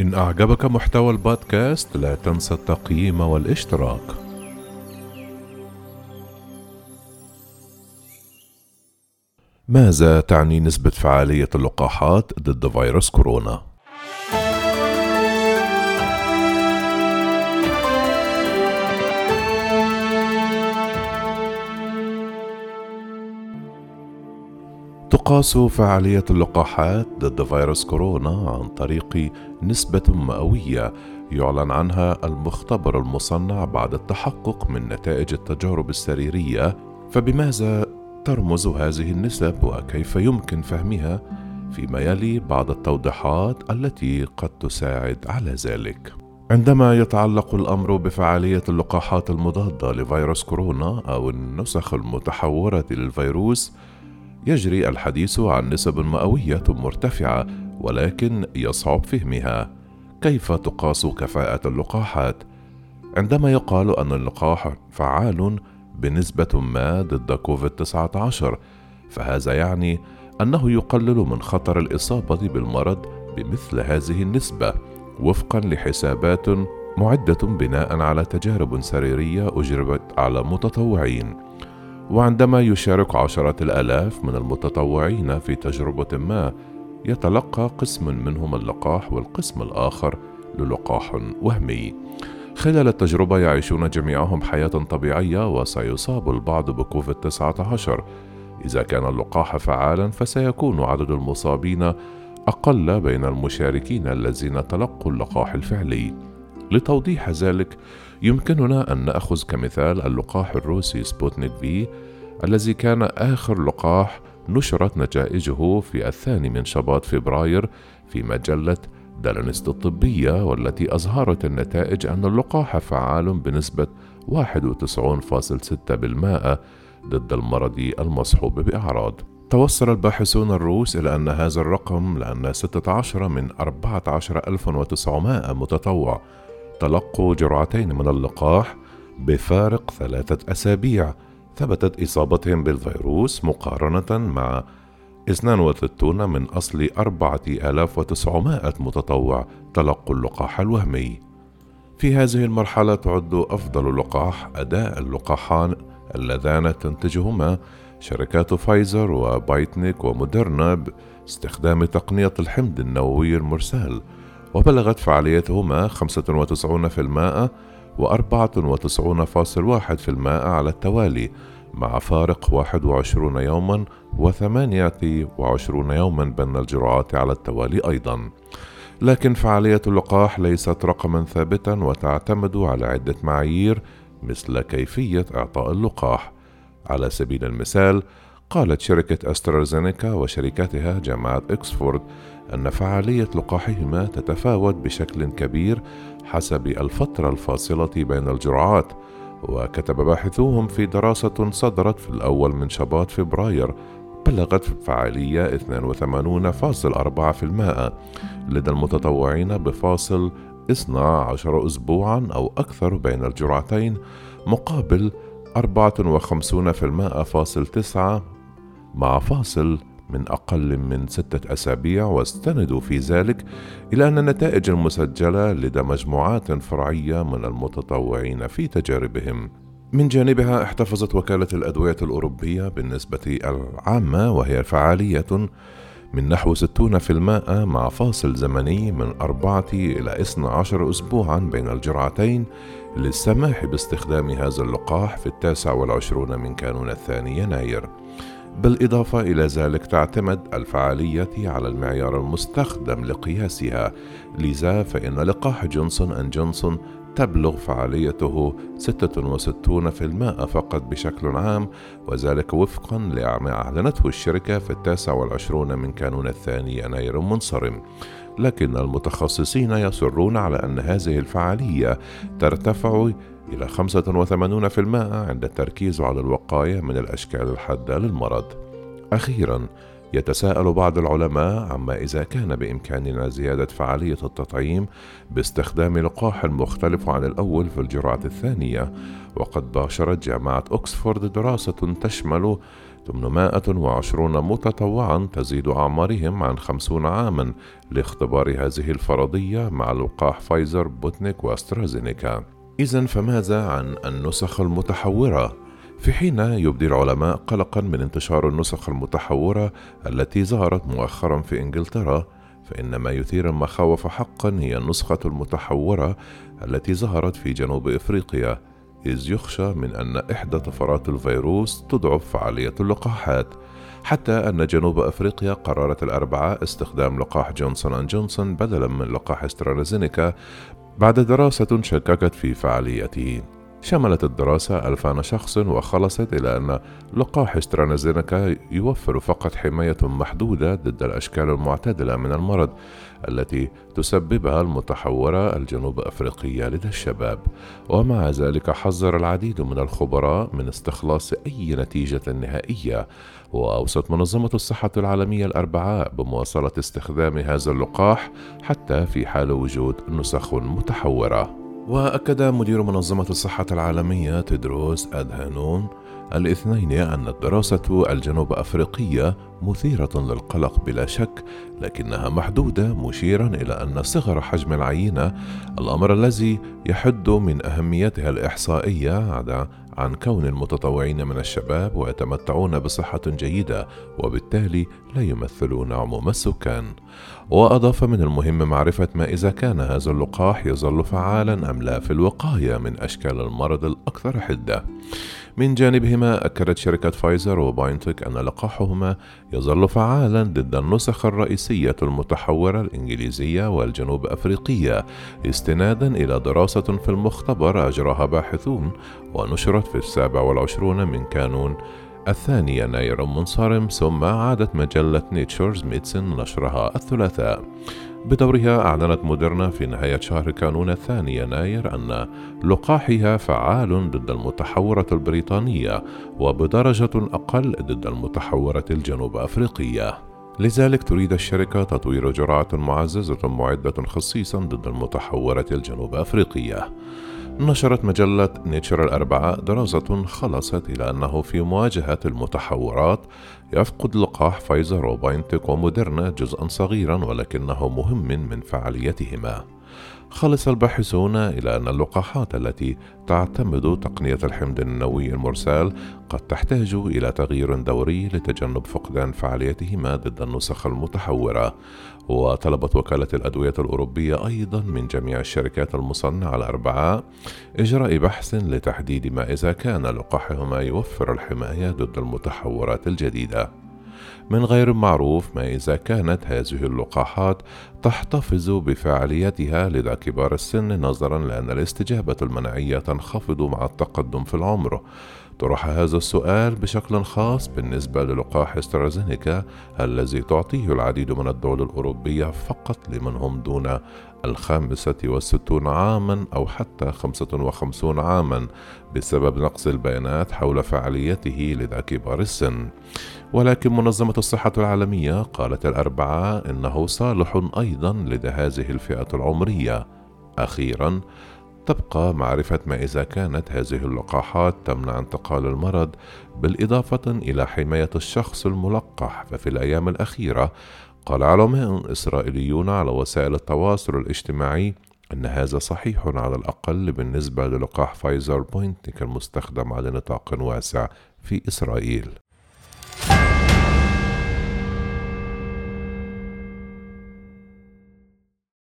إن أعجبك محتوى البودكاست لا تنسى التقييم والاشتراك. ماذا تعني نسبة فعالية اللقاحات ضد فيروس كورونا؟ تقاس فعالية اللقاحات ضد فيروس كورونا عن طريق نسبة مئوية يعلن عنها المختبر المصنع بعد التحقق من نتائج التجارب السريرية. فبماذا ترمز هذه النسب وكيف يمكن فهمها فيما يلي بعض التوضيحات التي قد تساعد على ذلك؟ عندما يتعلق الأمر بفعالية اللقاحات المضادة لفيروس كورونا أو النسخ المتحورة للفيروس يجري الحديث عن نسب مئوية مرتفعة ولكن يصعب فهمها. كيف تقاس كفاءة اللقاحات؟ عندما يقال أن اللقاح فعال بنسبة ما ضد كوفيد 19 فهذا يعني أنه يقلل من خطر الإصابة بالمرض بمثل هذه النسبة وفقا لحسابات معدة بناء على تجارب سريرية أجربت على متطوعين. وعندما يشارك عشرات الآلاف من المتطوعين في تجربة ما يتلقى قسم منهم اللقاح والقسم الآخر للقاح وهمي. خلال التجربة يعيشون جميعهم حياة طبيعية وسيصاب البعض بكوفيد 19 إذا كان اللقاح فعالا فسيكون عدد المصابين أقل بين المشاركين الذين تلقوا اللقاح الفعلي. لتوضيح ذلك يمكننا أن نأخذ كمثال اللقاح الروسي سبوتنيك في الذي كان آخر لقاح نشرت نتائجه في الثاني من شباط فبراير في مجلة دالنست الطبية والتي أظهرت النتائج أن اللقاح فعال بنسبة 91.6% ضد المرض المصحوب بأعراض. توصل الباحثون الروس إلى أن هذا الرقم لأن 16 من 14900 متطوع تلقوا جرعتين من اللقاح بفارق ثلاثة أسابيع ثبتت إصابتهم بالفيروس مقارنة مع 62 من أصل 4900 متطوع تلقوا اللقاح الوهمي. في هذه المرحلة تعد أفضل لقاح أداء اللقاحان اللذان تنتجهما شركات فايزر وبايتنيك وموديرنا باستخدام تقنية الحمض النووي المرسال. وبلغت فعاليتهما 95% و 94.1% على التوالي مع فارق 21 يوما و 28 يوما بين الجرعات على التوالي أيضا. لكن فعالية اللقاح ليست رقما ثابتا وتعتمد على عدة معايير مثل كيفية إعطاء اللقاح. على سبيل المثال قالت شركة أسترازينيكا وشركاتها جامعة إكسفورد أن فعالية لقاحهما تتفاوت بشكل كبير حسب الفترة الفاصلة بين الجرعات وكتب باحثوهم في دراسة صدرت في الأول من شباط فبراير بلغت فعالية 82.4% لدى المتطوعين بفاصل 12 أسبوعا أو أكثر بين الجرعتين مقابل 54.9% مع فاصل من أقل من ستة أسابيع واستندوا في ذلك إلى أن النتائج المسجلة لدى مجموعات فرعية من المتطوعين في تجاربهم. من جانبها احتفظت وكالة الأدوية الأوروبية بالنسبة العامة وهي فعالية من نحو 60% مع فاصل زمني من أربعة إلى 12 أسبوعا بين الجرعتين للسماح باستخدام هذا اللقاح في التاسع والعشرون من كانون الثاني يناير. بالإضافة إلى ذلك تعتمد الفعالية على المعيار المستخدم لقياسها. لذا فإن لقاح جونسون أند جونسون تبلغ فعاليته 66% فقط بشكل عام وذلك وفقا لما أعلنته الشركة في التاسع والعشرون من كانون الثاني يناير المنصرم لكن المتخصصين يصرون على أن هذه الفعالية ترتفع إلى 85% عند التركيز على الوقاية من الأشكال الحادة للمرض. أخيرا يتساءل بعض العلماء عما إذا كان بإمكاننا زيادة فعالية التطعيم باستخدام لقاح مختلف عن الأول في الجرعة الثانية، وقد باشرت جامعة أكسفورد دراسة تشمل 820 متطوعا تزيد أعمارهم عن 50 عاما لاختبار هذه الفرضية مع لقاح فايزر بوتنيك وأسترازينيكا إذا فماذا عن النسخ المتحورة؟ في حين يبدي العلماء قلقا من انتشار النسخ المتحورة التي ظهرت مؤخرا في إنجلترا فإن ما يثير المخاوف حقا هي النسخة المتحورة التي ظهرت في جنوب إفريقيا إذ يخشى من أن إحدى طفرات الفيروس تضعف فعالية اللقاحات حتى أن جنوب أفريقيا قررت الأربعاء استخدام لقاح جونسون أند جونسون بدلا من لقاح استرازينيكا بعد دراسة شككت في فعاليته. شملت الدراسة ألفان شخص وخلصت إلى أن لقاح استرانزينيكا يوفر فقط حماية محدودة ضد الأشكال المعتدلة من المرض التي تسببها المتحورة الجنوب أفريقية لدى الشباب. ومع ذلك حذر العديد من الخبراء من استخلاص أي نتيجة نهائية. وأوصت منظمة الصحة العالمية الأربعاء بمواصلة استخدام هذا اللقاح حتى في حال وجود نسخ متحورة. وأكد مدير منظمة الصحة العالمية تدروس أدهانون الاثنين أن الدراسة الجنوب أفريقية مثيرة للقلق بلا شك، لكنها محدودة مشيرا إلى أن صغر حجم العينة الأمر الذي يحد من أهميتها الإحصائية عن كون المتطوعين من الشباب ويتمتعون بصحة جيدة وبالتالي لا يمثلون عموم السكان. وأضاف من المهم معرفة ما إذا كان هذا اللقاح يظل فعالا أم لا في الوقاية من أشكال المرض الأكثر حدة. من جانبهما أكدت شركة فايزر وباينتك أن لقاحهما يظل فعالا ضد النسخ الرئيسية المتحورة الإنجليزية والجنوب أفريقية استنادا إلى دراسة في المختبر أجراها باحثون ونشرت في السابع والعشرون من كانون. الثاني يناير منصرم ثم عادت مجلة نيتشرز ميدسن نشرها الثلاثاء. بدورها أعلنت موديرنا في نهاية شهر كانون الثاني يناير أن لقاحها فعال ضد المتحورة البريطانية وبدرجة أقل ضد المتحورة الجنوب أفريقية. لذلك تريد الشركة تطوير جرعة معززة معدة خصيصا ضد المتحورة الجنوب أفريقية. نشرت مجلة نيتشر الأربعاء دراسة خلصت إلى أنه في مواجهة المتحورات يفقد لقاح فايزر وباينتك وموديرنا جزءا صغيرا ولكنه مهم من فعاليتهما. خلص الباحثون إلى أن اللقاحات التي تعتمد تقنية الحمض النووي المرسال قد تحتاج إلى تغيير دوري لتجنب فقدان فعاليتهما ضد النسخ المتحورة. وطلبت وكالة الأدوية الأوروبية أيضا من جميع الشركات المصنعة الأربعة إجراء بحث لتحديد ما إذا كان لقاحهما يوفر الحماية ضد المتحورات الجديدة. من غير معروف ما إذا كانت هذه اللقاحات تحتفظ بفعاليتها لدى كبار السن نظرا لأن الاستجابة المناعية تنخفض مع التقدم في العمر. طرح هذا السؤال بشكل خاص بالنسبة للقاح استرازينيكا الذي تعطيه العديد من الدول الأوروبية فقط لمن هم دون الخامسة والستون عاما أو حتى خمسة وخمسون عاما بسبب نقص البيانات حول فعاليته لدى كبار السن. ولكن منظمة الصحة العالمية قالت الأربعاء إنه صالح أيضا لدى هذه الفئة العمرية. أخيرا تبقى معرفة ما إذا كانت هذه اللقاحات تمنع انتقال المرض بالإضافة إلى حماية الشخص الملقح. ففي الأيام الأخيرة قال علماء إسرائيليون على وسائل التواصل الاجتماعي أن هذا صحيح على الأقل بالنسبة للقاح فايزر بوينتك المستخدم على نطاق واسع في إسرائيل.